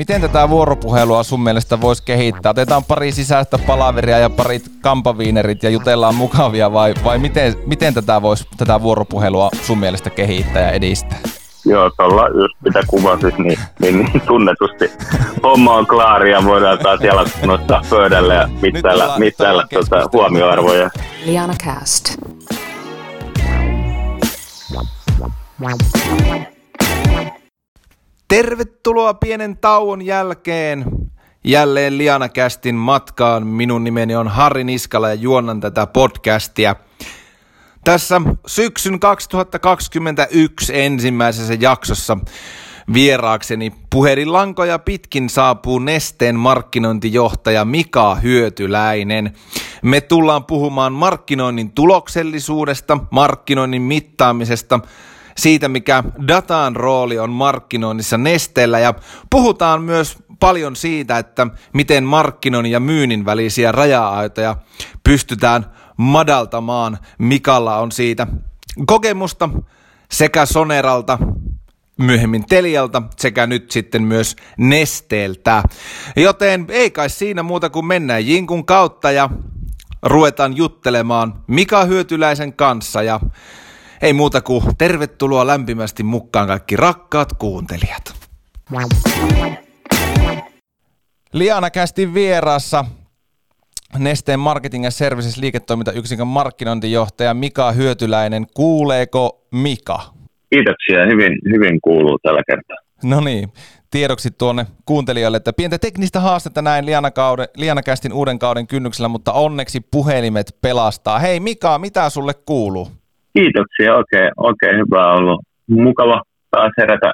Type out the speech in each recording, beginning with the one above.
Miten tätä vuoropuhelua sun mielestä voisi kehittää? Otetaan pari sisäistä palaveria ja parit kampaviinerit ja jutellaan mukavia vai, vai miten, miten tätä voisi tätä vuoropuhelua sun mielestä kehittää ja edistää? Joo, tuolla just mitä kuvasit, niin, niin, niin tunnetusti homma on klaari ja voidaan taas jalat nostaa pöydälle ja mittailla, mittailla tuota, huomioarvoja. Liana Cast. Tervetuloa pienen tauon jälkeen jälleen Liana Kästin matkaan. Minun nimeni on Harri Niskala ja juonnan tätä podcastia. Tässä syksyn 2021 ensimmäisessä jaksossa vieraakseni puhelinlankoja pitkin saapuu Nesteen markkinointijohtaja Mika Hyötyläinen. Me tullaan puhumaan markkinoinnin tuloksellisuudesta, markkinoinnin mittaamisesta – siitä, mikä datan rooli on markkinoinnissa nesteellä ja puhutaan myös paljon siitä, että miten markkinoinnin ja myynnin välisiä raja-aitoja pystytään madaltamaan. Mikalla on siitä kokemusta sekä Soneralta, myöhemmin Telialta sekä nyt sitten myös Nesteeltä. Joten ei kai siinä muuta kuin mennään Jinkun kautta ja ruvetaan juttelemaan Mika Hyötyläisen kanssa ja ei muuta kuin tervetuloa lämpimästi mukaan kaikki rakkaat kuuntelijat. Liana kästi vierassa Nesteen Marketing ja Services liiketoimintayksikön markkinointijohtaja Mika Hyötyläinen. Kuuleeko Mika? Kiitoksia, hyvin, hyvin kuuluu tällä kertaa. No niin, tiedoksi tuonne kuuntelijoille, että pientä teknistä haastetta näin Liana, Kästin uuden kauden kynnyksellä, mutta onneksi puhelimet pelastaa. Hei Mika, mitä sulle kuuluu? Kiitoksia, oikein, oikein hyvä ollut. Mukava taas herätä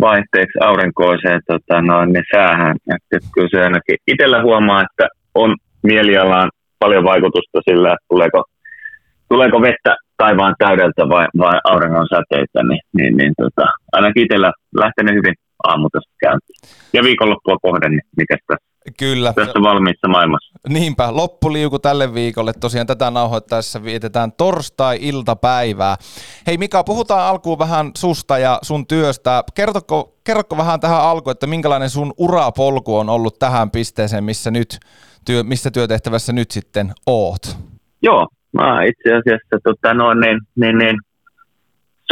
vaihteeksi aurinkoiseen tota, noin, niin säähän. Että kyllä se ainakin itsellä huomaa, että on mielialaan paljon vaikutusta sillä, että tuleeko, tuleeko vettä taivaan täydeltä vai, vai auringon säteitä, niin, niin, niin tota, ainakin itsellä lähtenyt hyvin aamu tässä käyntiin. Ja viikonloppua kohden, niin mikä tässä Kyllä. Tässä valmiissa maailmassa. Niinpä, loppuliuku tälle viikolle. Tosiaan tätä nauhoittaessa vietetään torstai-iltapäivää. Hei Mika, puhutaan alkuun vähän susta ja sun työstä. Kertoko, kerrotko vähän tähän alkuun, että minkälainen sun urapolku on ollut tähän pisteeseen, missä, nyt, työ, missä työtehtävässä nyt sitten oot? Joo, mä itse asiassa tota, no, niin, niin, niin,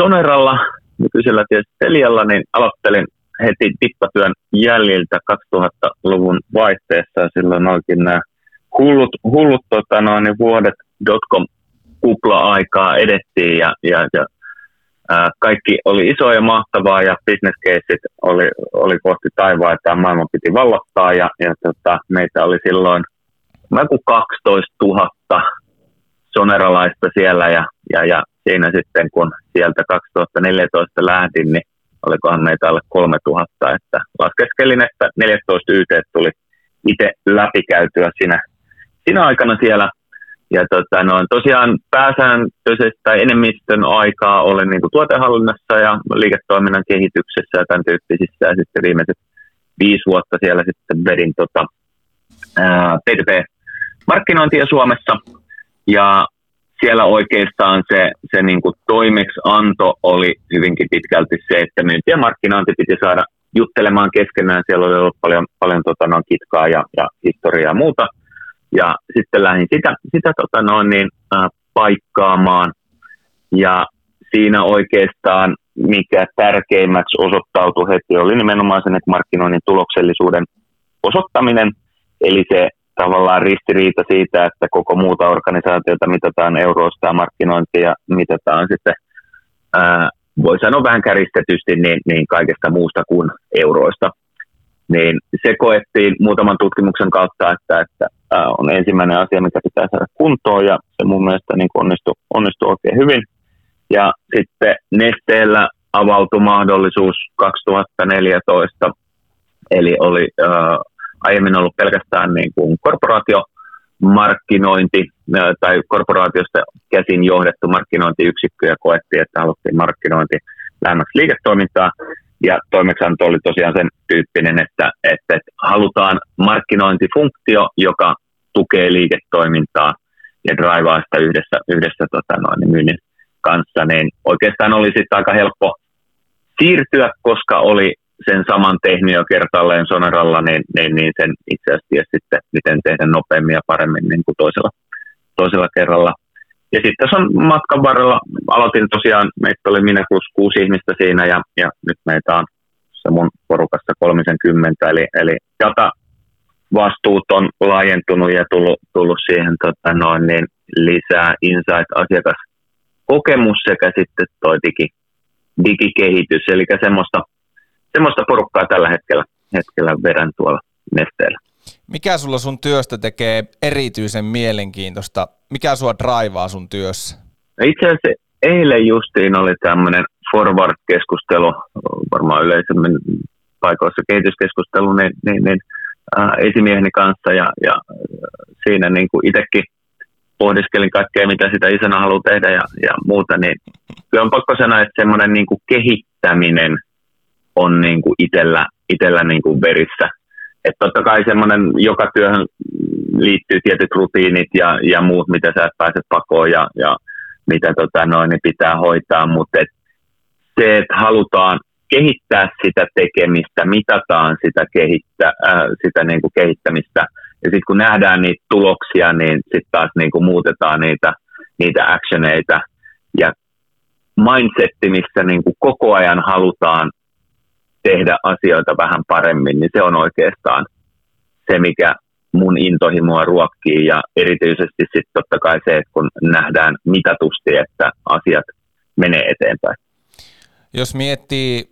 Soneralla, nykyisellä tietysti Telialla, niin aloittelin heti tippatyön jäljiltä 2000-luvun vaihteessa. Silloin olikin nämä hullut, hullut tota noin, niin vuodet dotcom kupla-aikaa edettiin ja, ja, ja ää, kaikki oli iso ja mahtavaa ja business caseit oli, oli kohti taivaa, että maailma piti vallottaa ja, ja tota, meitä oli silloin mä kuin 12 000 soneralaista siellä ja, ja, ja siinä sitten kun sieltä 2014 lähdin, niin olikohan meitä alle 3000, että laskeskelin, että 14 YT tuli itse läpikäytyä siinä, siinä aikana siellä. Ja tota, no, tosiaan pääsääntöisesti tai enemmistön aikaa olen niin kuin tuotehallinnassa ja liiketoiminnan kehityksessä ja tämän tyyppisissä. Ja sitten viimeiset viisi vuotta siellä sitten vedin tota, ää, PTP-markkinointia Suomessa. Ja siellä oikeastaan se, se niin kuin toimeksianto oli hyvinkin pitkälti se, että myynti ja markkinointi piti saada juttelemaan keskenään. Siellä oli ollut paljon, paljon tota, no, kitkaa ja, ja historiaa ja muuta. Ja sitten lähdin sitä, sitä tota, no, niin, äh, paikkaamaan. Ja siinä oikeastaan mikä tärkeimmäksi osoittautui heti oli nimenomaan sen, että markkinoinnin tuloksellisuuden osoittaminen. Eli se tavallaan ristiriita siitä, että koko muuta organisaatiota mitataan euroista ja markkinointia mitataan sitten, ää, voi sanoa vähän käristetysti, niin, niin kaikesta muusta kuin euroista. Niin se koettiin muutaman tutkimuksen kautta, että, että ää, on ensimmäinen asia, mikä pitää saada kuntoon, ja se mun mielestä niin onnistui, onnistui oikein hyvin. Ja sitten Nesteellä avautui mahdollisuus 2014, eli oli äh, aiemmin ollut pelkästään niin kuin korporaatiomarkkinointi tai korporaatiosta käsin johdettu markkinointiyksikkö ja koettiin, että haluttiin markkinointi lähemmäksi liiketoimintaa. Ja toimeksianto oli tosiaan sen tyyppinen, että, että, että halutaan markkinointifunktio, joka tukee liiketoimintaa ja draivaa sitä yhdessä, yhdessä tota noin, myynnin kanssa, niin oikeastaan oli sitten aika helppo siirtyä, koska oli sen saman tehnyt jo kertaalleen Soneralla, niin, niin, niin sen itse asiassa sitten, miten tehdä nopeammin ja paremmin niin kuin toisella, toisella kerralla. Ja sitten tässä on matkan varrella, aloitin tosiaan, meitä oli minä plus kuusi ihmistä siinä ja, ja nyt meitä on se mun porukassa 30, eli, eli data vastuut on laajentunut ja tullut, tullut siihen tota noin, niin lisää insight-asiakaskokemus sekä sitten toi digi, digikehitys, eli semmoista, semmoista porukkaa tällä hetkellä, hetkellä vedän tuolla nesteellä. Mikä sulla sun työstä tekee erityisen mielenkiintoista? Mikä sua draivaa sun työssä? No itse asiassa eilen justiin oli tämmöinen forward-keskustelu, varmaan yleisemmin paikoissa kehityskeskustelu, niin, niin, niin äh, esimieheni kanssa ja, ja siinä niin kuin itsekin pohdiskelin kaikkea, mitä sitä isänä haluaa tehdä ja, ja muuta, niin kyllä on pakko sanoa, että semmoinen niin kuin kehittäminen on niin kuin itellä, itellä niin kuin verissä. Että totta kai semmoinen, joka työhön liittyy tietyt rutiinit ja, ja muut, mitä sä et pääse pakoon ja, ja mitä tota noin, niin pitää hoitaa, mutta et se, että halutaan kehittää sitä tekemistä, mitataan sitä, kehittä, äh, sitä niin kuin kehittämistä. Ja sitten kun nähdään niitä tuloksia, niin sitten taas niin kuin muutetaan niitä, niitä actioneita. Ja mindsetti, missä niin kuin koko ajan halutaan tehdä asioita vähän paremmin, niin se on oikeastaan se, mikä mun intohimoa ruokkii ja erityisesti sitten totta kai se, että kun nähdään mitatusti, että asiat menee eteenpäin. Jos miettii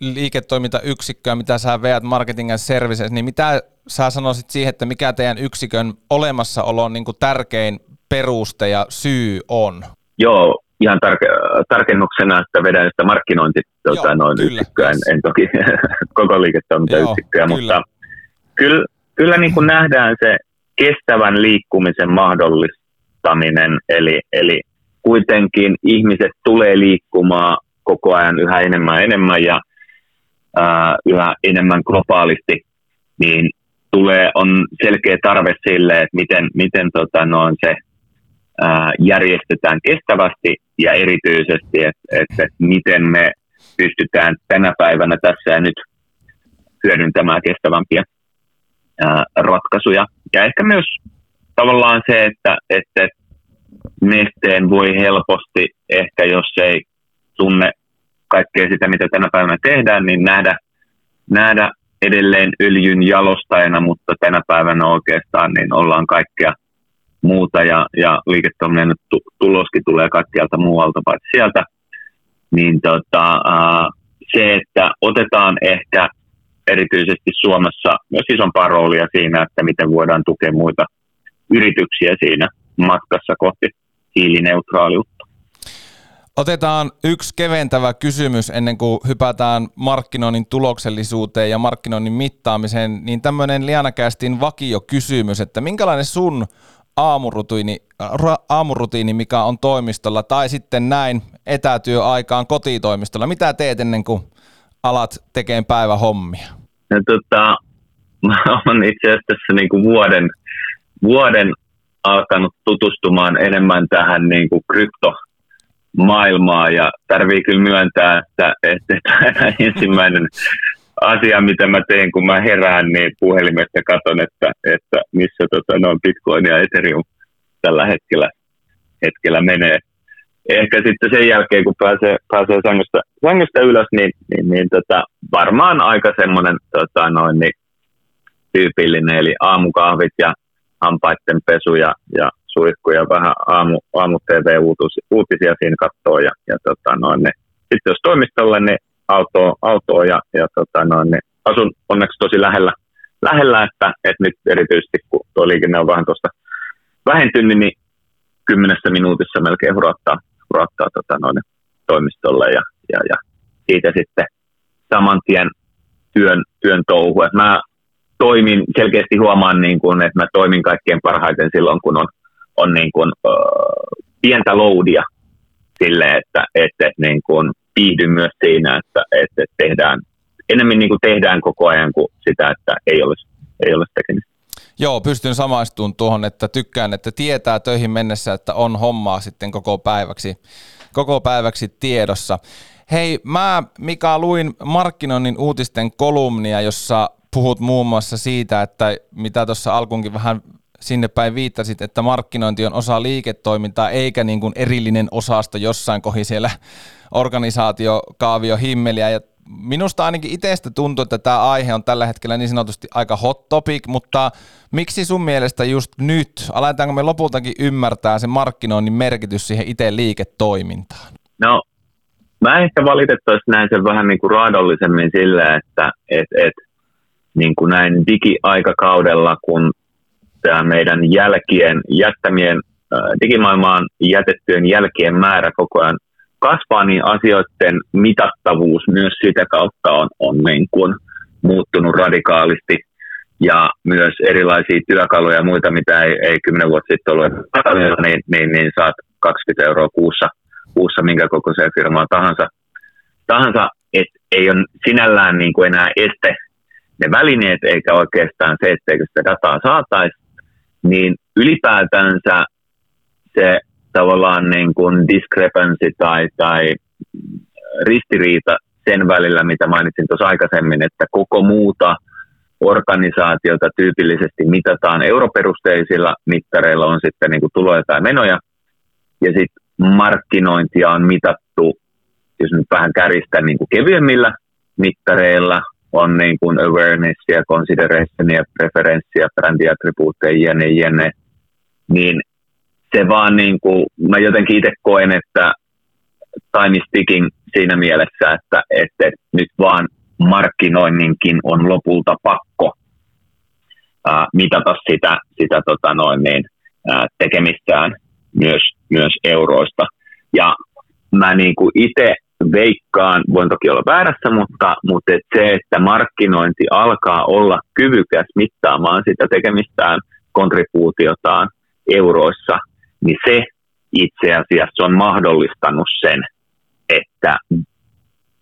liiketoimintayksikköä, mitä sä veät marketing and services, niin mitä sä sanoisit siihen, että mikä teidän yksikön olemassaolon niin tärkein peruste ja syy on? Joo, ihan tarke- tarkennuksena, että vedän sitä markkinointi tuota, noin kyllä, yksikköä, en, en toki koko liiketoimintayksikköä, Joo, mutta kyllä, kyllä niin kuin nähdään se kestävän liikkumisen mahdollistaminen, eli, eli kuitenkin ihmiset tulee liikkumaan koko ajan yhä enemmän ja enemmän ja ää, yhä enemmän globaalisti, niin tulee, on selkeä tarve sille, että miten, miten tota, noin se ää, järjestetään kestävästi ja erityisesti, että, että, että miten me pystytään tänä päivänä tässä ja nyt hyödyntämään kestävämpiä ää, ratkaisuja. Ja ehkä myös tavallaan se, että, että nesteen voi helposti ehkä, jos ei tunne kaikkea sitä, mitä tänä päivänä tehdään, niin nähdä, nähdä edelleen öljyn jalostajana, mutta tänä päivänä oikeastaan niin ollaan kaikkea muuta ja, ja liiketoiminnan tuloskin tulee kaikkialta muualta paitsi sieltä, niin tota, se, että otetaan ehkä erityisesti Suomessa myös isompaa roolia siinä, että miten voidaan tukea muita yrityksiä siinä matkassa kohti hiilineutraaliutta. Otetaan yksi keventävä kysymys ennen kuin hypätään markkinoinnin tuloksellisuuteen ja markkinoinnin mittaamiseen, niin tämmöinen Lianakästin vakiokysymys, että minkälainen sun aamurutiini, aamurutiini, mikä on toimistolla, tai sitten näin etätyöaikaan kotitoimistolla, mitä teet ennen kuin alat tekemään päivähommia? No, tota, mä olen itse asiassa niin kuin vuoden, vuoden alkanut tutustumaan enemmän tähän niin kuin krypto maailmaa ja tarvii kyllä myöntää, että, että ensimmäinen asia, mitä mä teen, kun mä herään, niin puhelimesta katon, että, että missä tota, no, Bitcoin ja Ethereum tällä hetkellä, hetkellä menee. Ehkä sitten sen jälkeen, kun pääsee, pääsee sängystä, sängystä ylös, niin, niin, niin tota, varmaan aika semmoinen tota, noin, niin, tyypillinen, eli aamukahvit ja hampaiden pesu ja, ja suihku ja vähän aamu, aamu TV-uutisia siinä katsoo. Ja, ja tota noin, niin, sitten jos toimistolle, niin autoa, autoa ja, ja tota noin, niin asun onneksi tosi lähellä, lähellä että, että nyt erityisesti kun tuo liikenne on vähän tuosta vähentynyt, niin kymmenessä minuutissa melkein hurattaa, hurattaa tota noin, toimistolle ja, ja, ja siitä sitten saman tien työn, työn touhu. Et mä toimin, selkeästi huomaan, niin kun, että mä toimin kaikkein parhaiten silloin, kun on on niin kuin, ö, pientä loadia sille, että, että, että niin kuin viihdyn myös siinä, että, että tehdään, enemmän niin kuin tehdään koko ajan kuin sitä, että ei olisi, ei olisi tekemistä. Joo, pystyn samaistumaan tuohon, että tykkään, että tietää töihin mennessä, että on hommaa sitten koko päiväksi, koko päiväksi tiedossa. Hei, mä Mika luin markkinoinnin uutisten kolumnia, jossa puhut muun muassa siitä, että mitä tuossa alkuunkin vähän sinne päin viittasit, että markkinointi on osa liiketoimintaa eikä niin kuin erillinen osasto jossain kohi siellä organisaatiokaavio himmeliä. Ja minusta ainakin itsestä tuntuu, että tämä aihe on tällä hetkellä niin sanotusti aika hot topic, mutta miksi sun mielestä just nyt, aletaanko me lopultakin ymmärtää se markkinoinnin merkitys siihen itse liiketoimintaan? No, mä ehkä valitettavasti näen sen vähän niin kuin raadollisemmin sillä, että et, et, niin kuin näin digiaikakaudella, kun tämä meidän jälkien, jättämien, digimaailmaan jätettyjen jälkien määrä koko ajan kasvaa, niin asioiden mitattavuus myös sitä kautta on, on niin kuin muuttunut radikaalisti. Ja myös erilaisia työkaluja ja muita, mitä ei, ei kymmenen vuotta sitten ollut, niin, niin, niin saat 20 euroa kuussa, kuussa minkä kokoiseen firmaan tahansa. tahansa et ei ole sinällään niin kuin enää este ne välineet, eikä oikeastaan se, etteikö sitä dataa saataisi, niin ylipäätänsä se tavallaan niin kuin discrepancy tai, tai ristiriita sen välillä, mitä mainitsin tuossa aikaisemmin, että koko muuta organisaatiota tyypillisesti mitataan europerusteisilla mittareilla, on sitten niin kuin tuloja tai menoja, ja sitten markkinointia on mitattu, jos nyt vähän kärjistä niin kuin kevyemmillä mittareilla, on niin kuin awarenessia, considerationia, preferenssia, brändiattribuutteja, jne, jne, niin se vaan niin kuin, mä jotenkin itse koen, että time is ticking siinä mielessä, että, että nyt vaan markkinoinninkin on lopulta pakko ää, mitata sitä, sitä tota noin niin, ää, tekemistään myös, myös euroista. Ja mä niin kuin itse veikkaan, voin toki olla väärässä, mutta, mutta et se, että markkinointi alkaa olla kyvykäs mittaamaan sitä tekemistään, kontribuutiotaan euroissa, niin se itse asiassa on mahdollistanut sen, että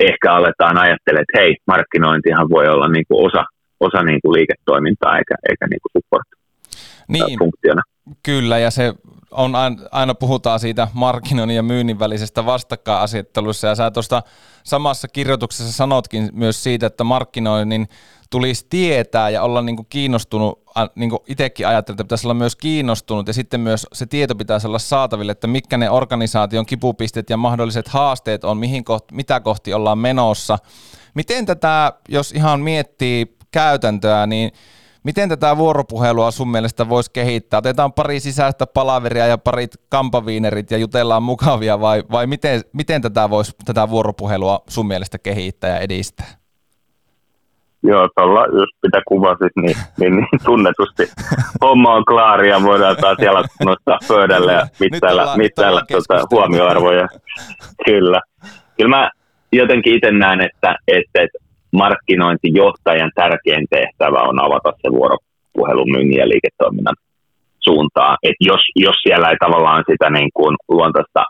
ehkä aletaan ajattelemaan, että hei, markkinointihan voi olla niin kuin osa, osa niin kuin liiketoimintaa eikä, eikä niin kuin support-funktiona. Niin, kyllä, ja se on aina puhutaan siitä markkinoinnin ja myynnin välisestä vastakkainasettelussa, ja sä tuosta samassa kirjoituksessa sanotkin myös siitä, että markkinoinnin tulisi tietää ja olla niinku kiinnostunut, niinku itsekin ajattelin, että pitäisi olla myös kiinnostunut ja sitten myös se tieto pitäisi olla saataville, että mitkä ne organisaation kipupisteet ja mahdolliset haasteet on, mihin kohti, mitä kohti ollaan menossa. Miten tätä, jos ihan miettii käytäntöä, niin Miten tätä vuoropuhelua sun mielestä voisi kehittää? Otetaan pari sisäistä palaveria ja parit kampaviinerit ja jutellaan mukavia vai, vai miten, miten tätä voisi tätä vuoropuhelua sun mielestä kehittää ja edistää? Joo, tuolla just mitä kuvasit, niin, niin, niin tunnetusti homma on klaari ja voidaan taas siellä nostaa pöydälle ja mittailla, mittailla tuota huomioarvoja. Kyllä. Kyllä mä jotenkin itse näen, että, että, että markkinointijohtajan tärkein tehtävä on avata se vuoropuhelu myynnin ja liiketoiminnan suuntaan. Et jos, jos siellä ei tavallaan sitä niin kuin luontaista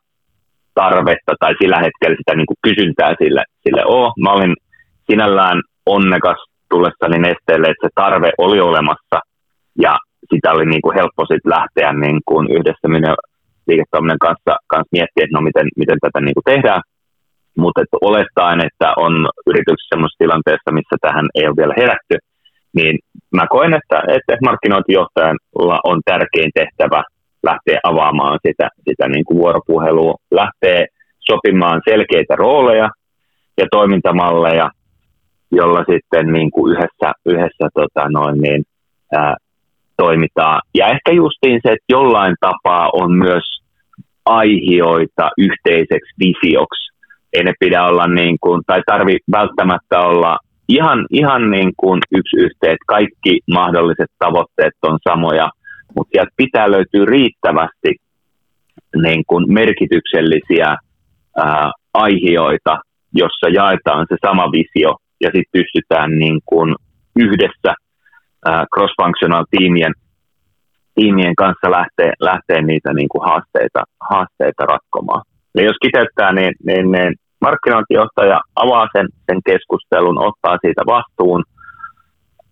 tarvetta tai sillä hetkellä sitä niin kuin kysyntää sille, sille ole. Mä olin sinällään onnekas tullessani nesteelle, että se tarve oli olemassa ja sitä oli niin kuin helppo sit lähteä niin kuin yhdessä minun liiketoiminnan kanssa, kanssa miettiä, että no miten, miten tätä niin kuin tehdään. Mutta että olettaen, että on yrityksessä sellaisessa tilanteessa, missä tähän ei ole vielä herätty, niin mä koen, että, että markkinointijohtajalla on tärkein tehtävä lähteä avaamaan sitä, sitä niin kuin vuoropuhelua, lähteä sopimaan selkeitä rooleja ja toimintamalleja jolla sitten niin kuin yhdessä, yhdessä tota noin niin, ää, toimitaan. Ja ehkä justiin se, että jollain tapaa on myös aihioita yhteiseksi visioksi. Ei ne pidä olla niin kuin, tai tarvi välttämättä olla ihan, ihan niin kuin yksi yhteen, kaikki mahdolliset tavoitteet on samoja, mutta sieltä pitää löytyä riittävästi niin kuin merkityksellisiä ää, aihioita, jossa jaetaan se sama visio ja sitten pystytään niin kuin yhdessä uh, cross-functional tiimien, tiimien kanssa lähteä, lähteä niitä niin kuin haasteita, haasteita ratkomaan. Ja jos kiteyttää, niin, niin, niin markkinointijohtaja avaa sen, sen keskustelun, ottaa siitä vastuun,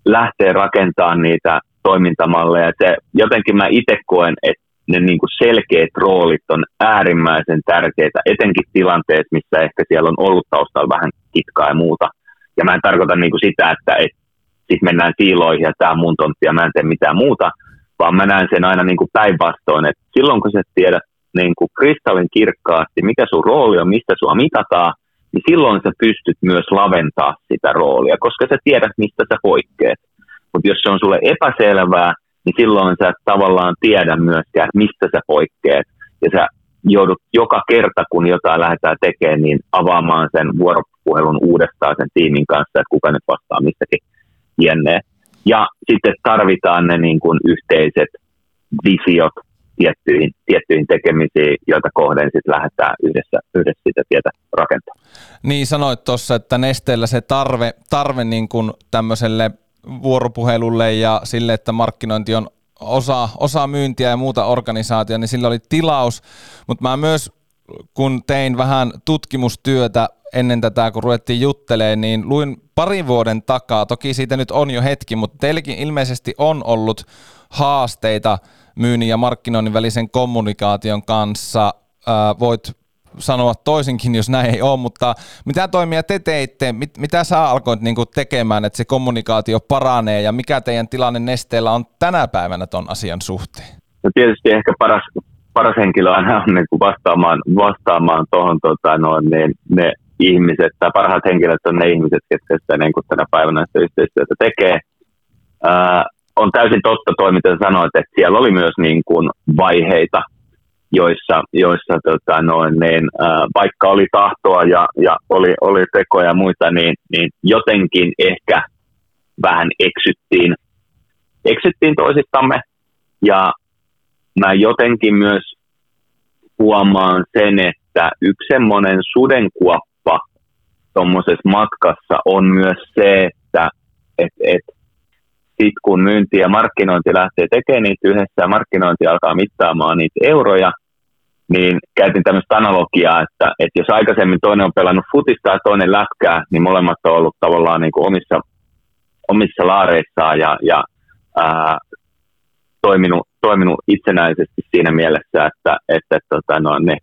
lähtee rakentamaan niitä toimintamalleja. Se, jotenkin mä itse koen, että ne niin kuin selkeät roolit on äärimmäisen tärkeitä, etenkin tilanteessa, missä ehkä siellä on ollut taustalla vähän kitkaa ja muuta. Ja mä en tarkoita niin kuin sitä, että et, sit mennään siiloihin ja tämä on mun tontti ja mä en tee mitään muuta, vaan mä näen sen aina niin kuin päinvastoin, että silloin kun sä tiedät niin kuin kristallin kirkkaasti, mikä sun rooli on, mistä sua mitataan, niin silloin sä pystyt myös laventaa sitä roolia, koska sä tiedät, mistä sä poikkeat. Mutta jos se on sulle epäselvää, niin silloin sä et tavallaan tiedä myöskään, mistä sä poikkeat. Ja sä joudut joka kerta, kun jotain lähdetään tekemään, niin avaamaan sen vuoropuhelun uudestaan sen tiimin kanssa, että kuka nyt vastaa mistäkin jenneen. Ja sitten tarvitaan ne niin kuin yhteiset visiot tiettyihin, tiettyihin tekemisiin, joita kohden sitten lähdetään yhdessä, yhdessä sitä tietä rakentamaan. Niin sanoit tuossa, että nesteellä se tarve, tarve niin kuin tämmöiselle vuoropuhelulle ja sille, että markkinointi on osa, osa myyntiä ja muuta organisaatiota, niin sillä oli tilaus, mutta mä myös kun tein vähän tutkimustyötä ennen tätä, kun ruvettiin juttelemaan, niin luin parin vuoden takaa, toki siitä nyt on jo hetki, mutta teilläkin ilmeisesti on ollut haasteita myynnin ja markkinoinnin välisen kommunikaation kanssa. voit sanoa toisinkin, jos näin ei ole, mutta mitä toimia te teitte, mit, mitä sä alkoit niin kuin tekemään, että se kommunikaatio paranee ja mikä teidän tilanne nesteellä on tänä päivänä ton asian suhteen? No tietysti ehkä paras, paras henkilö aina on niin kuin vastaamaan, vastaamaan tuohon tota, no, niin, ne ihmiset, tai parhaat henkilöt on ne ihmiset, ketkä sitä niin kuin tänä päivänä sitä yhteistyötä tekee. Ää, on täysin totta toi, mitä sanoit, että siellä oli myös niin kuin vaiheita, joissa, joissa tota noin, niin, ää, vaikka oli tahtoa ja, ja oli, oli tekoja ja muita, niin, niin jotenkin ehkä vähän eksyttiin, eksyttiin toisistamme. Ja mä jotenkin myös huomaan sen, että yksi semmoinen sudenkuoppa tuommoisessa matkassa on myös se, että et, et sitten kun myynti ja markkinointi lähtee tekemään niitä yhdessä ja markkinointi alkaa mittaamaan niitä euroja, niin käytin tämmöistä analogiaa, että, että jos aikaisemmin toinen on pelannut futista ja toinen lätkää, niin molemmat on ollut tavallaan niin kuin omissa, omissa laareissaan ja, ja ää, toiminut, toiminut itsenäisesti siinä mielessä, että, että, tota, no, ne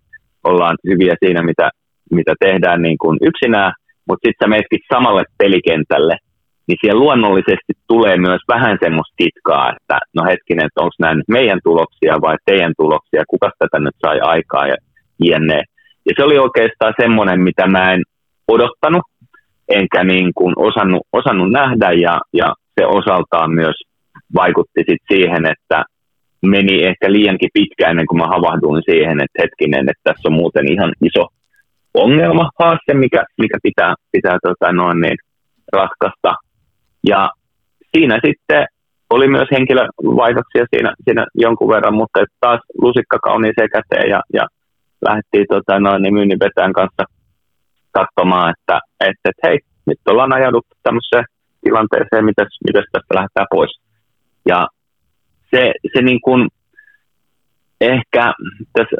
ollaan hyviä siinä, mitä, mitä tehdään niin kuin yksinään, mutta sitten sä samalle pelikentälle niin siellä luonnollisesti tulee myös vähän semmoista kitkaa, että no hetkinen, että onko nämä nyt meidän tuloksia vai teidän tuloksia, kuka tätä nyt sai aikaa ja jne. Ja se oli oikeastaan semmoinen, mitä mä en odottanut, enkä niin kuin osannut, osannut nähdä ja, ja se osaltaan myös vaikutti sit siihen, että meni ehkä liiankin pitkään ennen kuin mä havahduin siihen, että hetkinen, että tässä on muuten ihan iso ongelma, haaste, mikä, mikä pitää, pitää tota noin niin, ratkaista. Ja siinä sitten oli myös henkilövaihdoksia siinä, siinä jonkun verran, mutta taas lusikka kauniiseen käteen ja, ja lähdettiin tota, noin, niin myynnin vetään kanssa katsomaan, että, että, että hei, nyt ollaan ajauduttu tämmöiseen tilanteeseen, mitäs, mitäs tästä lähdetään pois. Ja se, se niin kuin ehkä tässä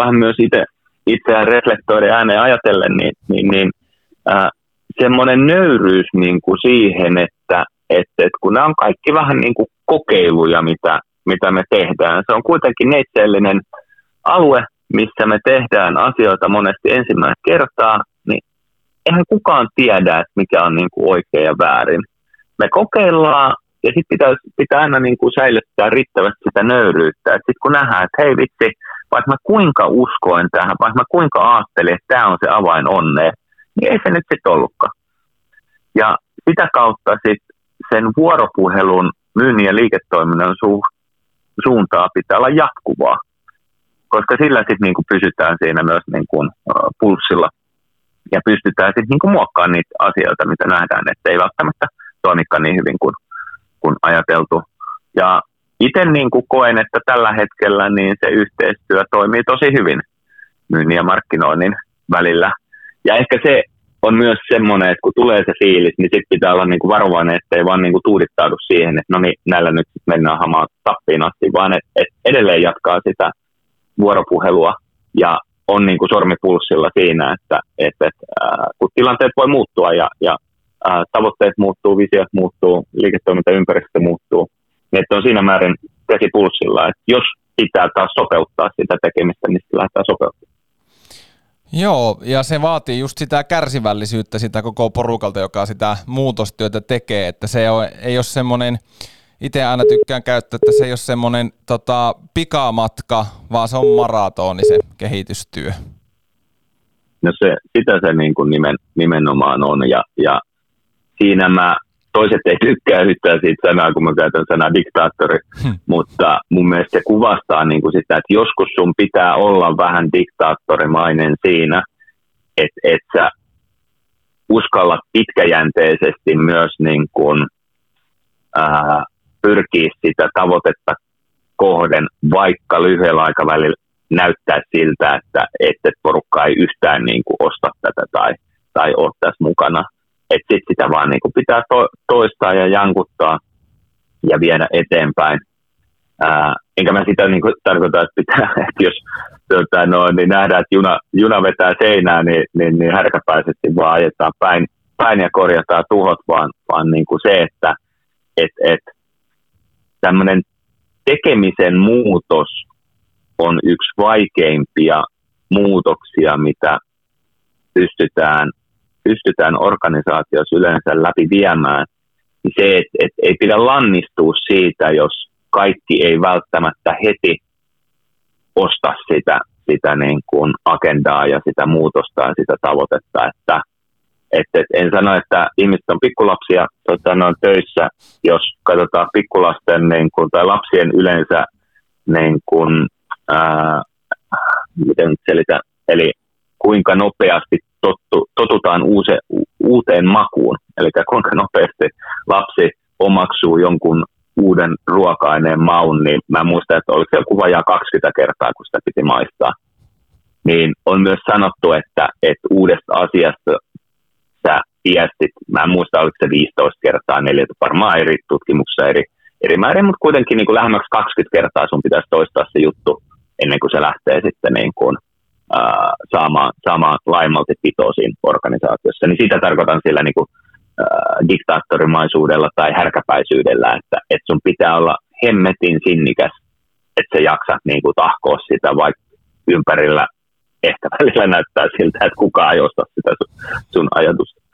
vähän myös itse itseään reflektoiden ääneen ajatellen, niin, niin, niin äh, semmoinen nöyryys niin kuin siihen, että, että, että kun nämä on kaikki vähän niin kuin kokeiluja, mitä, mitä me tehdään. Se on kuitenkin neitsellinen alue, missä me tehdään asioita monesti ensimmäistä kertaa, niin eihän kukaan tiedä, että mikä on niin kuin oikein ja väärin. Me kokeillaan ja sitten pitää, pitää aina niin kuin säilyttää riittävästi sitä nöyryyttä. Sitten kun nähdään, että hei vitsi, vaikka mä kuinka uskoin tähän, vaikka mä kuinka ajattelin, että tämä on se avain onneen, niin ei se nyt sitten ollutkaan. Ja sitä kautta sitten sen vuoropuhelun myynnin ja liiketoiminnan su- suuntaa pitää olla jatkuvaa, koska sillä sitten niinku pysytään siinä myös niinku, pulssilla ja pystytään sitten niinku muokkaamaan niitä asioita, mitä nähdään, että ei välttämättä toimikaan niin hyvin kuin, kuin ajateltu. Ja itse niin kuin koen, että tällä hetkellä niin se yhteistyö toimii tosi hyvin myynnin ja markkinoinnin välillä. Ja ehkä se on myös semmoinen, että kun tulee se fiilis, niin sitten pitää olla niin kuin varovainen, ettei vaan niin kuin tuudittaudu siihen, että no niin, näillä nyt mennään hamaan tappiin asti, vaan että et edelleen jatkaa sitä vuoropuhelua ja on niin kuin sormipulssilla siinä, että et, et, äh, kun tilanteet voi muuttua ja, ja äh, tavoitteet muuttuu, visiot muuttuu, liiketoimintaympäristö muuttuu, niin että on siinä määrin käsipulssilla, että jos pitää taas sopeuttaa sitä tekemistä, niin sitten lähdetään sopeuttamaan. Joo, ja se vaatii just sitä kärsivällisyyttä sitä koko porukalta, joka sitä muutostyötä tekee, että se ei ole semmoinen, itse aina tykkään käyttää, että se ei ole semmoinen tota, pikamatka, vaan se on maratoni se kehitystyö. No se, sitä se niin kuin nimen, nimenomaan on, ja, ja siinä mä toiset ei tykkää yhtään siitä sanaa, kun mä käytän sanaa diktaattori, hmm. mutta mun mielestä se kuvastaa niin kuin sitä, että joskus sun pitää olla vähän diktaattorimainen siinä, että et sä uskalla pitkäjänteisesti myös niin kuin, ää, pyrkiä sitä tavoitetta kohden, vaikka lyhyellä aikavälillä näyttää siltä, että, että porukka ei yhtään niin kuin osta tätä tai, tai ole tässä mukana – että sit sitä vaan niin kuin pitää to, toistaa ja jankuttaa ja viedä eteenpäin. Ää, enkä mä sitä niin tarkoita, että, pitää, että jos tota, no, niin nähdään, että juna, juna vetää seinään, niin, niin, niin härkäpäisesti vaan ajetaan päin, päin ja korjataan tuhot, vaan, vaan niin kuin se, että et, et, tämmöinen tekemisen muutos on yksi vaikeimpia muutoksia, mitä pystytään pystytään organisaatiossa yleensä läpi viemään, niin se, että et ei pidä lannistua siitä, jos kaikki ei välttämättä heti osta sitä, sitä niin kuin agendaa ja sitä muutosta ja sitä tavoitetta, että et, et en sano, että ihmiset on pikkulapsia tota, on töissä, jos katsotaan pikkulasten niin kuin, tai lapsien yleensä niin kuin, ää, miten selitä, eli kuinka nopeasti tottu, totutaan uuse, uuteen makuun, eli kuinka nopeasti lapsi omaksuu jonkun uuden ruoka-aineen maun, niin mä muistan, että oliko se joku vajaa 20 kertaa, kun sitä piti maistaa. Niin on myös sanottu, että, että uudesta asiasta sä viestit, mä en muista, oliko se 15 kertaa, neljä, varmaan eri tutkimuksessa eri, eri määrin, mutta kuitenkin niin kuin lähemmäksi 20 kertaa sun pitäisi toistaa se juttu ennen kuin se lähtee sitten niin kuin saamaan, saamaan laimalti pitoa siinä organisaatiossa. Niin sitä tarkoitan sillä niin kuin, ää, diktaattorimaisuudella tai härkäpäisyydellä, että, että sun pitää olla hemmetin sinnikäs, että se jaksat niin kuin, tahkoa sitä, vaikka ympärillä ehkä välillä näyttää siltä, että kukaan ei osta sitä sun, sun ajatusta.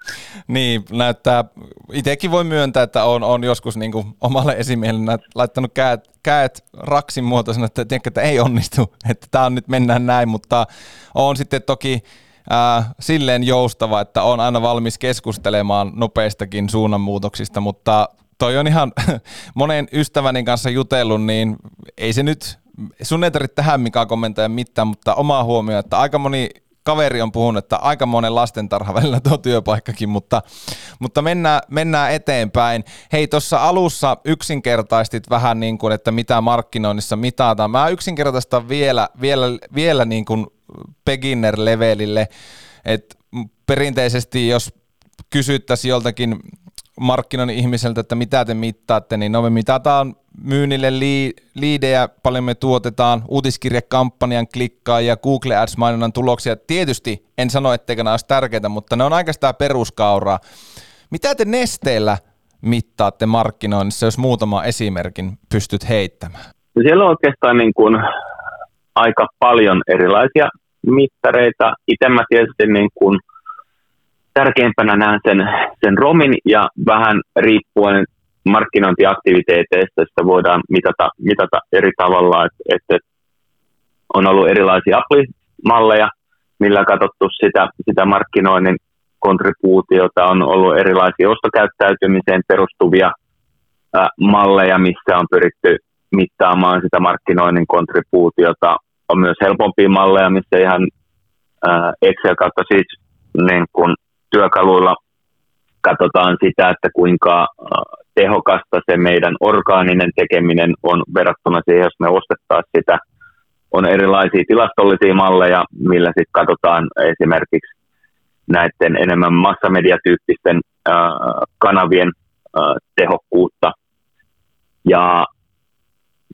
Niin, näyttää, itsekin voi myöntää, että on, on joskus niin kuin omalle esimiehelle laittanut käät, käät raksin muotoisena, että, tiedätkö, että ei onnistu, että tämä on nyt mennään näin, mutta on sitten toki ää, silleen joustava, että on aina valmis keskustelemaan nopeistakin suunnanmuutoksista, mutta toi on ihan monen ystäväni kanssa jutellut, niin ei se nyt, sun ei tarvitse tähän mikä kommentoida mitään, mutta oma huomio, että aika moni kaveri on puhunut, että aika monen lastentarha välillä tuo työpaikkakin, mutta, mutta mennään, mennään eteenpäin. Hei, tuossa alussa yksinkertaistit vähän niin kuin, että mitä markkinoinnissa mitataan. Mä yksinkertaistan vielä, vielä, vielä niin kuin beginner-levelille, että perinteisesti jos kysyttäisiin joltakin markkinoinnin ihmiseltä, että mitä te mittaatte, niin no me mitataan myynnille liidejä, paljon me tuotetaan, uutiskirjekampanjan klikkaa ja Google Ads-mainonnan tuloksia. Tietysti en sano, etteikö nämä olisi tärkeitä, mutta ne on aika sitä peruskauraa. Mitä te nesteellä mittaatte markkinoinnissa, jos muutama esimerkin pystyt heittämään? No siellä on oikeastaan niin kuin aika paljon erilaisia mittareita. Itse mä tietysti niin kuin – tärkeimpänä näen sen, sen romin ja vähän riippuen markkinointiaktiviteeteista sitä voidaan mitata, mitata eri tavalla, että, että on ollut erilaisia malleja, millä katsottu sitä, sitä markkinoinnin kontribuutiota, on ollut erilaisia ostokäyttäytymiseen perustuvia ä, malleja, missä on pyritty mittaamaan sitä markkinoinnin kontribuutiota. On myös helpompia malleja, missä ihan ä, Excel kautta siis niin kun työkaluilla katsotaan sitä, että kuinka äh, tehokasta se meidän orgaaninen tekeminen on verrattuna siihen, jos me ostettaisiin sitä. On erilaisia tilastollisia malleja, millä sitten katsotaan esimerkiksi näiden enemmän massamediatyyppisten äh, kanavien äh, tehokkuutta. Ja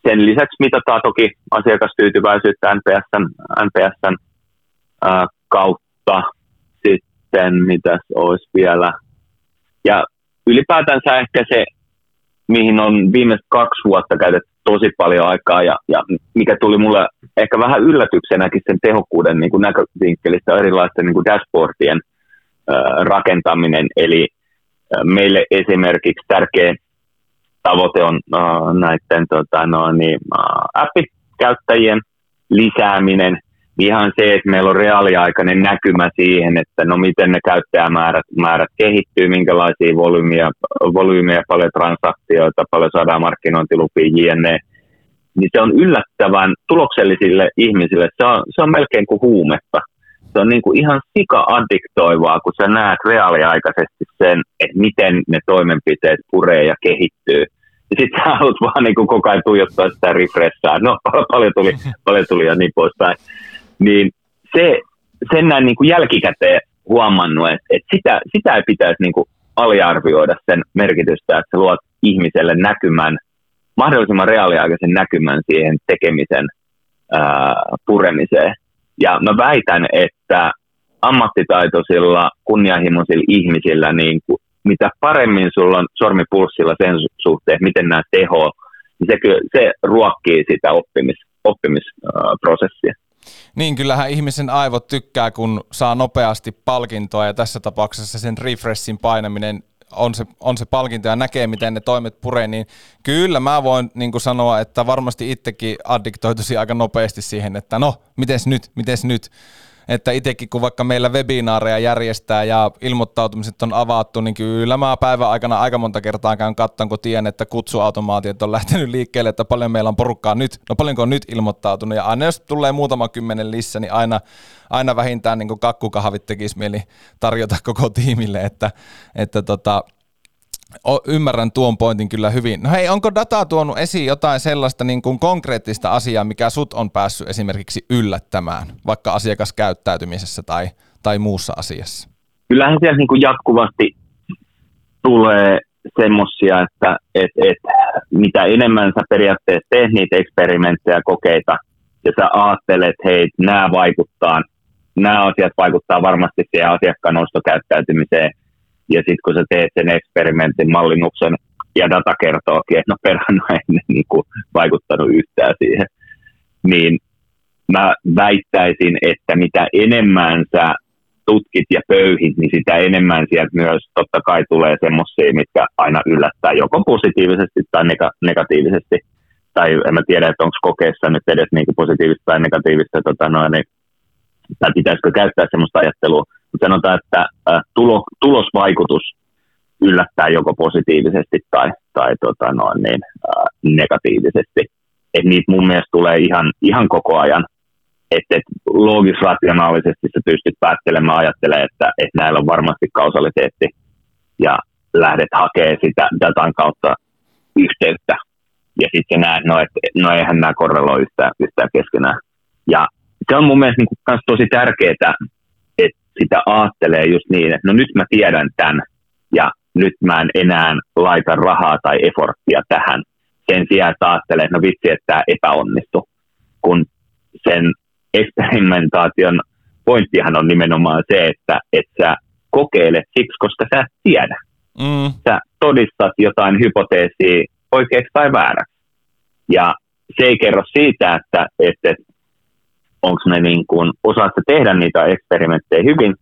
sen lisäksi mitataan toki asiakastyytyväisyyttä NPSn, NPSn kautta sitten mitäs olisi vielä. Ja ylipäätänsä ehkä se mihin on viimeiset kaksi vuotta käytetty tosi paljon aikaa ja, ja mikä tuli mulle ehkä vähän yllätyksenäkin sen tehokkuuden niin kuin näkövinkkelistä erilaisten niin kuin dashboardien äh, rakentaminen. Eli äh, meille esimerkiksi tärkeä tavoite on äh, näiden tota, no, niin, äh, appikäyttäjien lisääminen ihan se, että meillä on reaaliaikainen näkymä siihen, että no miten ne käyttäjämäärät määrät kehittyy, minkälaisia volyymiä, volyymiä paljon transaktioita, paljon saadaan markkinointilupia, jne. Niin se on yllättävän tuloksellisille ihmisille, se on, se on melkein kuin huumetta. Se on niin kuin ihan sika-addiktoivaa, kun sä näet reaaliaikaisesti sen, että miten ne toimenpiteet puree ja kehittyy. Ja sitten sä haluat vaan niin kuin koko ajan tuijottaa sitä refreshaa. No, paljon tuli, paljon tuli ja niin poispäin niin se, sen näin niin kuin jälkikäteen huomannut, että, että sitä, sitä ei pitäisi niin kuin aliarvioida sen merkitystä, että luot ihmiselle näkymän, mahdollisimman reaaliaikaisen näkymän siihen tekemisen ää, puremiseen. Ja mä väitän, että ammattitaitoisilla, kunnianhimoisilla ihmisillä, niin kuin, mitä paremmin sulla on sormipulssilla sen suhteen, miten nämä teho, niin se, se ruokkii sitä oppimis, oppimisprosessia. Niin, kyllähän ihmisen aivot tykkää, kun saa nopeasti palkintoa ja tässä tapauksessa sen refreshin painaminen on se, on se palkinto ja näkee, miten ne toimet puree, niin kyllä mä voin niin sanoa, että varmasti itsekin addiktoituisi aika nopeasti siihen, että no, miten nyt, miten nyt että itsekin kun vaikka meillä webinaareja järjestää ja ilmoittautumiset on avattu, niin kyllä mä päivän aikana aika monta kertaa käyn katson, kun tiedän, että kutsuautomaatiot on lähtenyt liikkeelle, että paljon meillä on porukkaa nyt, no paljonko on nyt ilmoittautunut? Ja aina jos tulee muutama kymmenen lissä, niin aina, aina vähintään niin kakkukahvit tekisi mieli tarjota koko tiimille, että, että tota, O, ymmärrän tuon pointin kyllä hyvin. No hei, onko data tuonut esiin jotain sellaista niin kuin konkreettista asiaa, mikä sut on päässyt esimerkiksi yllättämään, vaikka asiakaskäyttäytymisessä tai, tai muussa asiassa? Kyllähän siellä niin kuin jatkuvasti tulee semmoisia, että et, et, mitä enemmän sä periaatteessa teet niitä eksperimenttejä, kokeita, ja sä ajattelet, hei, nämä vaikuttaa, nämä asiat vaikuttaa varmasti siihen asiakkaan ostokäyttäytymiseen, ja sitten kun sä teet sen eksperimentin mallinnuksen ja data kertookin, että no perhana ei niin kuin vaikuttanut yhtään siihen, niin mä väittäisin, että mitä enemmän sä tutkit ja pöyhit, niin sitä enemmän sieltä myös totta kai tulee semmoisia, mitkä aina yllättää joko positiivisesti tai negatiivisesti. Tai en mä tiedä, että onko kokeessa nyt edes niin positiivista tai negatiivista, tota noin, niin, tai pitäisikö käyttää semmoista ajattelua, sanotaan, että tulo, tulosvaikutus yllättää joko positiivisesti tai, tai tota noin, niin, ää, negatiivisesti. Et niitä mun mielestä tulee ihan, ihan koko ajan. Että et, loogis-rationaalisesti sä pystyt päättelemään, ajattelee, että et näillä on varmasti kausaliteetti ja lähdet hakemaan sitä datan kautta yhteyttä. Ja sitten näet, no, että no eihän nämä korreloi yhtään, yhtään keskenään. Ja se on mun mielestä niin tosi tärkeää, sitä aattelee just niin, että no nyt mä tiedän tämän ja nyt mä en enää laita rahaa tai eforttia tähän. Sen sijaan, että ajattelee, että no vitsi, että tämä epäonnistu. Kun sen eksperimentaation pointtihan on nimenomaan se, että, että sä kokeilet siksi, koska sä et tiedä. Mm. Sä todistat jotain hypoteesia oikeaksi tai vääräksi. Ja se ei kerro siitä, että, että onko ne niin kuin, osaatte tehdä niitä eksperimenttejä hyvin,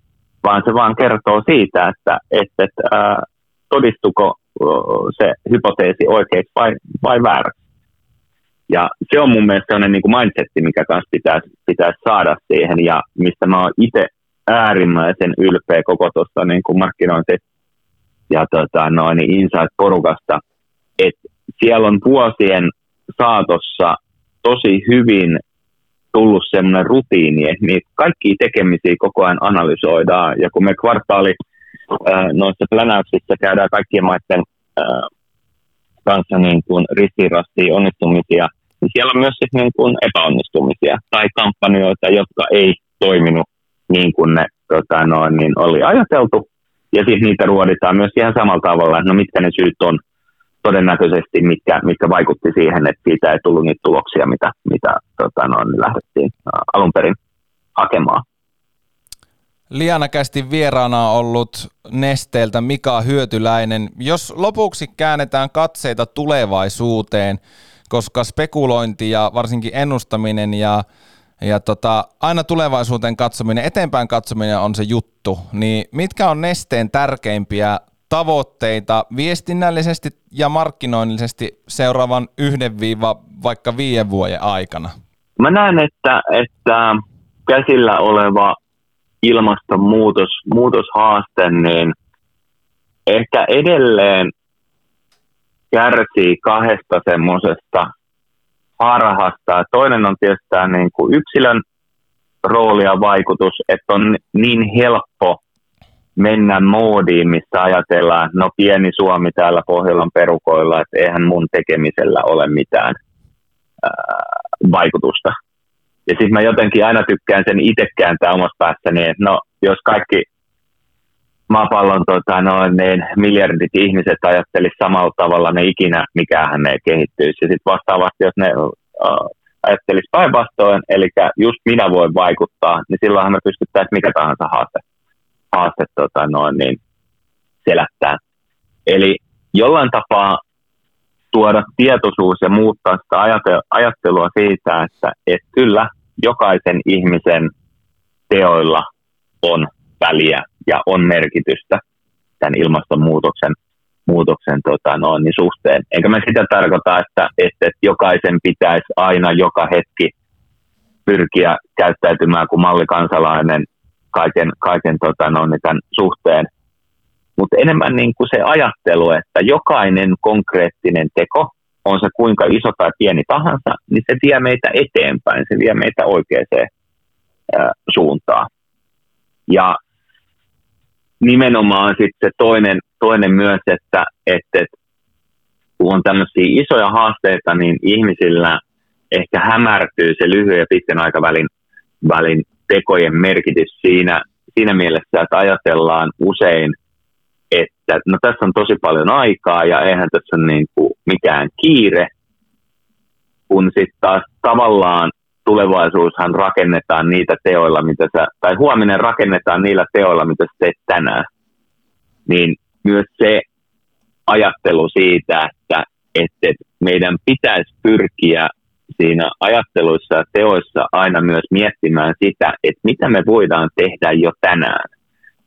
vaan se vaan kertoo siitä, että, että, että ää, todistuko se hypoteesi oikeaksi vai, vai vääräksi. Ja se on mun mielestä sellainen niin mindsetti, mikä kanssa pitäisi, pitäisi saada siihen, ja mistä mä oon itse äärimmäisen ylpeä koko tuosta niin kuin markkinointi- ja tota, noin, Insight-porukasta, että siellä on vuosien saatossa tosi hyvin tullut semmoinen rutiini, että niitä kaikki tekemisiä koko ajan analysoidaan. Ja kun me kvartaali noissa plänäyksissä käydään kaikkien maiden kanssa niin kuin ristirastia onnistumisia, niin siellä on myös niin kuin epäonnistumisia tai kampanjoita, jotka ei toiminut niin kuin ne tota noin, niin oli ajateltu. Ja siis niitä ruoditaan myös ihan samalla tavalla, että no mitkä ne syyt on todennäköisesti, mitkä, mitkä vaikutti siihen, että siitä ei tullut niitä tuloksia, mitä, mitä tota, no, lähdettiin alun perin hakemaan. Lianakästi vieraana ollut Nesteeltä Mika Hyötyläinen. Jos lopuksi käännetään katseita tulevaisuuteen, koska spekulointi ja varsinkin ennustaminen ja, ja tota, aina tulevaisuuteen katsominen, eteenpäin katsominen on se juttu, niin mitkä on Nesteen tärkeimpiä tavoitteita viestinnällisesti ja markkinoinnillisesti seuraavan yhden viiva vaikka viiden vuoden aikana? Mä näen, että, että käsillä oleva ilmastonmuutos, muutoshaaste, niin ehkä edelleen kärsii kahdesta semmoisesta harhasta. Toinen on tietysti niin kuin yksilön rooli ja vaikutus, että on niin helppo mennä moodiin, missä ajatellaan, no pieni Suomi täällä Pohjolan perukoilla, että eihän mun tekemisellä ole mitään ää, vaikutusta. Ja siis mä jotenkin aina tykkään sen itse kääntää omassa päässäni, että no jos kaikki maapallon tota, noin, niin miljardit ihmiset ajattelisi samalla tavalla, ne ikinä mikään ne kehittyisi. Ja sitten vastaavasti, jos ne uh, ajattelisi päinvastoin, eli just minä voin vaikuttaa, niin silloinhan me pystyttäisiin mikä tahansa haaste, haaste tota, noin, niin selättää. Eli jollain tapaa tuoda tietoisuus ja muuttaa sitä ajattelua siitä, että, että kyllä jokaisen ihmisen teoilla on väliä ja on merkitystä tämän ilmastonmuutoksen muutoksen tota, no, niin suhteen. Enkä mä sitä tarkoita, että, että, että jokaisen pitäisi aina joka hetki pyrkiä käyttäytymään kuin mallikansalainen kaiken, kaiken tota, no, niin tämän suhteen. Mutta enemmän niin kuin se ajattelu, että jokainen konkreettinen teko, on se kuinka iso tai pieni tahansa, niin se vie meitä eteenpäin, se vie meitä oikeaan ää, suuntaan. Ja nimenomaan sitten toinen, toinen myös, että, että, että kun on tämmöisiä isoja haasteita, niin ihmisillä ehkä hämärtyy se lyhyen ja pitkän aikavälin välin tekojen merkitys siinä, siinä mielessä, että ajatellaan usein, että no tässä on tosi paljon aikaa ja eihän tässä ole niin kuin mikään kiire, kun sitten taas tavallaan tulevaisuushan rakennetaan niitä teoilla, mitä sä, tai huominen rakennetaan niillä teoilla, mitä sä teet tänään. Niin myös se ajattelu siitä, että, että meidän pitäisi pyrkiä siinä ajatteluissa ja teoissa aina myös miettimään sitä, että mitä me voidaan tehdä jo tänään.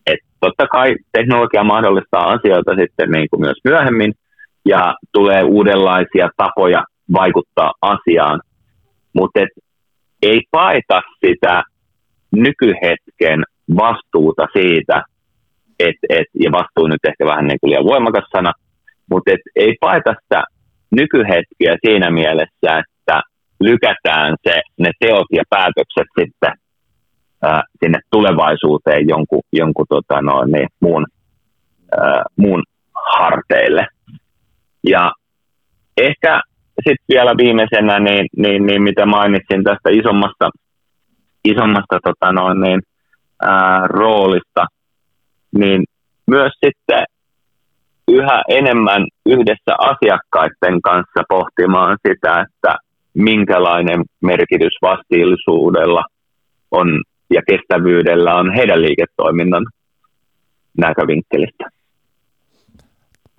Et totta kai teknologia mahdollistaa asioita sitten niin kuin myös myöhemmin, ja tulee uudenlaisia tapoja vaikuttaa asiaan, mutta ei paeta sitä nykyhetken vastuuta siitä, et, et, ja vastuu nyt ehkä vähän niin kuin liian voimakas sana, mutta ei paeta sitä nykyhetkiä siinä mielessä, että lykätään se, ne teot ja päätökset sitten ää, sinne tulevaisuuteen jonkun, jonkun tota noin, niin, muun, ää, muun harteille. Ja ehkä sitten vielä viimeisenä, niin, niin, niin, mitä mainitsin tästä isommasta, isommasta tota noin, niin, ää, roolista, niin myös sitten yhä enemmän yhdessä asiakkaiden kanssa pohtimaan sitä, että minkälainen merkitys vastiillisuudella on ja kestävyydellä on heidän liiketoiminnan näkövinkkelistä.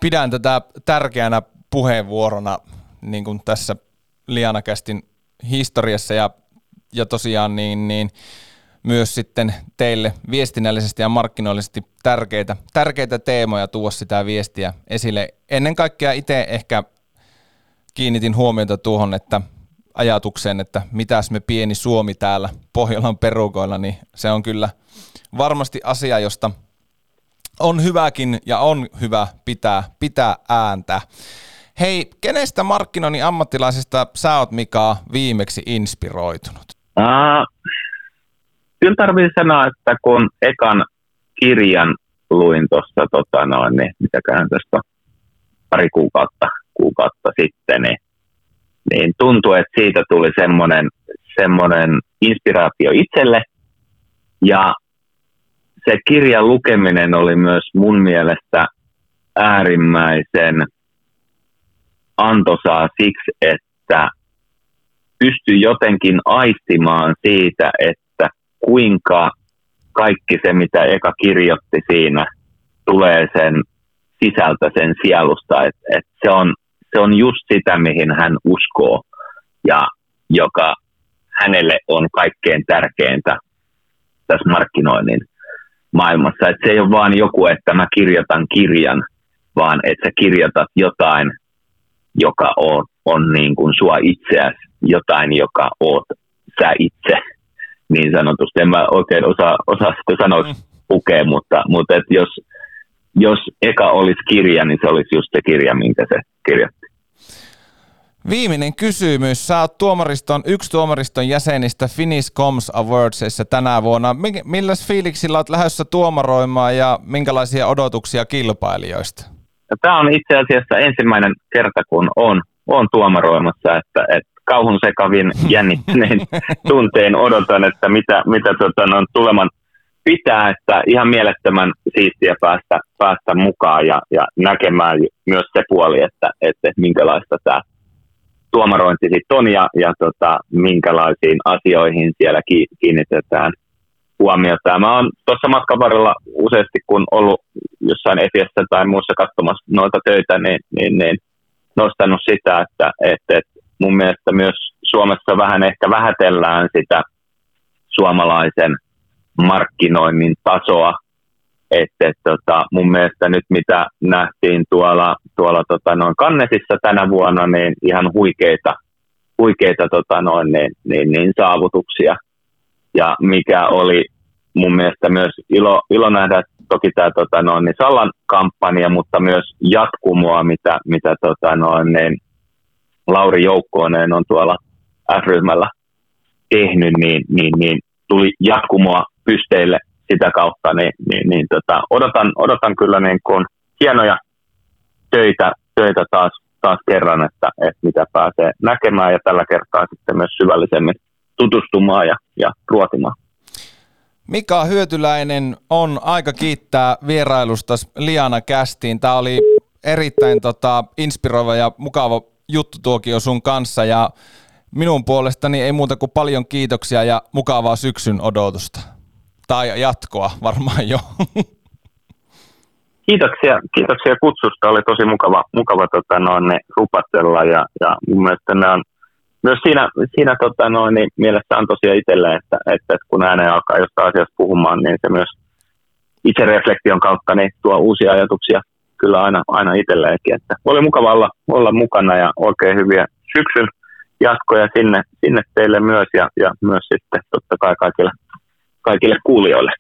Pidän tätä tärkeänä puheenvuorona niin kuin tässä Lianakästin historiassa ja, ja tosiaan niin, niin myös sitten teille viestinnällisesti ja markkinoillisesti tärkeitä, tärkeitä teemoja tuoda sitä viestiä esille. Ennen kaikkea itse ehkä kiinnitin huomiota tuohon, että ajatukseen, että mitäs me pieni Suomi täällä Pohjolan perukoilla, niin se on kyllä varmasti asia, josta on hyväkin ja on hyvä pitää, pitää ääntä. Hei, kenestä markkinoinnin ammattilaisista sä oot Mika viimeksi inspiroitunut? Uh, kyllä tarvii sanoa, että kun ekan kirjan luin tuossa, tota noin, niin mitäköhän tästä pari kuukautta, kuukautta sitten, niin, niin tuntui, että siitä tuli semmoinen, semmoinen inspiraatio itselle. Ja se kirjan lukeminen oli myös mun mielestä äärimmäisen antoisaa siksi, että pystyi jotenkin aistimaan siitä, että kuinka kaikki se, mitä Eka kirjoitti siinä, tulee sen sisältä, sen sielusta. Et, et se, on, se on just sitä, mihin hän uskoo ja joka hänelle on kaikkein tärkeintä tässä markkinoinnin maailmassa. Et se ei ole vaan joku, että mä kirjoitan kirjan, vaan että sä kirjoitat jotain, joka on, on niin kuin sua itseäsi, jotain, joka oot sä itse, niin sanotusti. En mä oikein osaa, osaa sitä sanoa mm. pukea, mutta, mutta et jos, jos eka olisi kirja, niin se olisi just se kirja, minkä se kirjoitti. Viimeinen kysymys. Sä oot tuomariston, yksi tuomariston jäsenistä Finnish Coms Awardsissa tänä vuonna. Millä fiiliksillä oot lähdössä tuomaroimaan ja minkälaisia odotuksia kilpailijoista? Tämä on itse asiassa ensimmäinen kerta, kun on, on tuomaroimassa, että, että kauhun sekavin jännittyneen tunteen odotan, että mitä, mitä tota, no, tuleman pitää, että ihan mielettömän siistiä päästä, päästä mukaan ja, ja näkemään myös se puoli, että, että minkälaista tämä tuomarointi sitten on ja, ja tota, minkälaisiin asioihin siellä kiinnitetään huomiota. Mä oon tuossa matkan varrella useasti, kun ollut jossain Efiessä tai muussa katsomassa noita töitä, niin, niin, niin nostanut sitä, että, että, että mun mielestä myös Suomessa vähän ehkä vähätellään sitä suomalaisen markkinoinnin tasoa, että et, tota, mun mielestä nyt mitä nähtiin tuolla, tuolla tota, noin Kannesissa tänä vuonna, niin ihan huikeita, huikeita tota, noin, niin, niin, niin, saavutuksia. Ja mikä oli mun mielestä myös ilo, ilo nähdä, toki tämä tota, noin, niin Sallan kampanja, mutta myös jatkumoa, mitä, mitä tota, noin, niin Lauri Joukkooneen on tuolla F-ryhmällä tehnyt, niin, niin, niin tuli jatkumoa pysteille sitä kautta, niin, niin, niin tota, odotan, odotan kyllä niin kuin hienoja töitä, töitä taas, taas kerran, että, että mitä pääsee näkemään ja tällä kertaa sitten myös syvällisemmin tutustumaan ja, ja ruotimaan. Mika Hyötyläinen on aika kiittää vierailusta Liana Kästiin. Tämä oli erittäin tota, inspiroiva ja mukava juttu tuokio sun kanssa ja minun puolestani ei muuta kuin paljon kiitoksia ja mukavaa syksyn odotusta. Tai jatkoa varmaan jo. Kiitoksia, kiitoksia kutsusta. Oli tosi mukava, mukava tota, noin, rupatella ja, ja mun mielestä ne on myös siinä, siinä tota, noin, niin mielessä on tosiaan itselle, että, että, kun ääneen alkaa jostain asiasta puhumaan, niin se myös itsereflektion kautta niin tuo uusia ajatuksia kyllä aina, aina itselleenkin. Että oli mukava olla, olla mukana ja oikein hyviä syksyn jatkoja sinne, sinne teille myös ja, ja myös sitten totta kai kaikille, kaikille kuulijoille.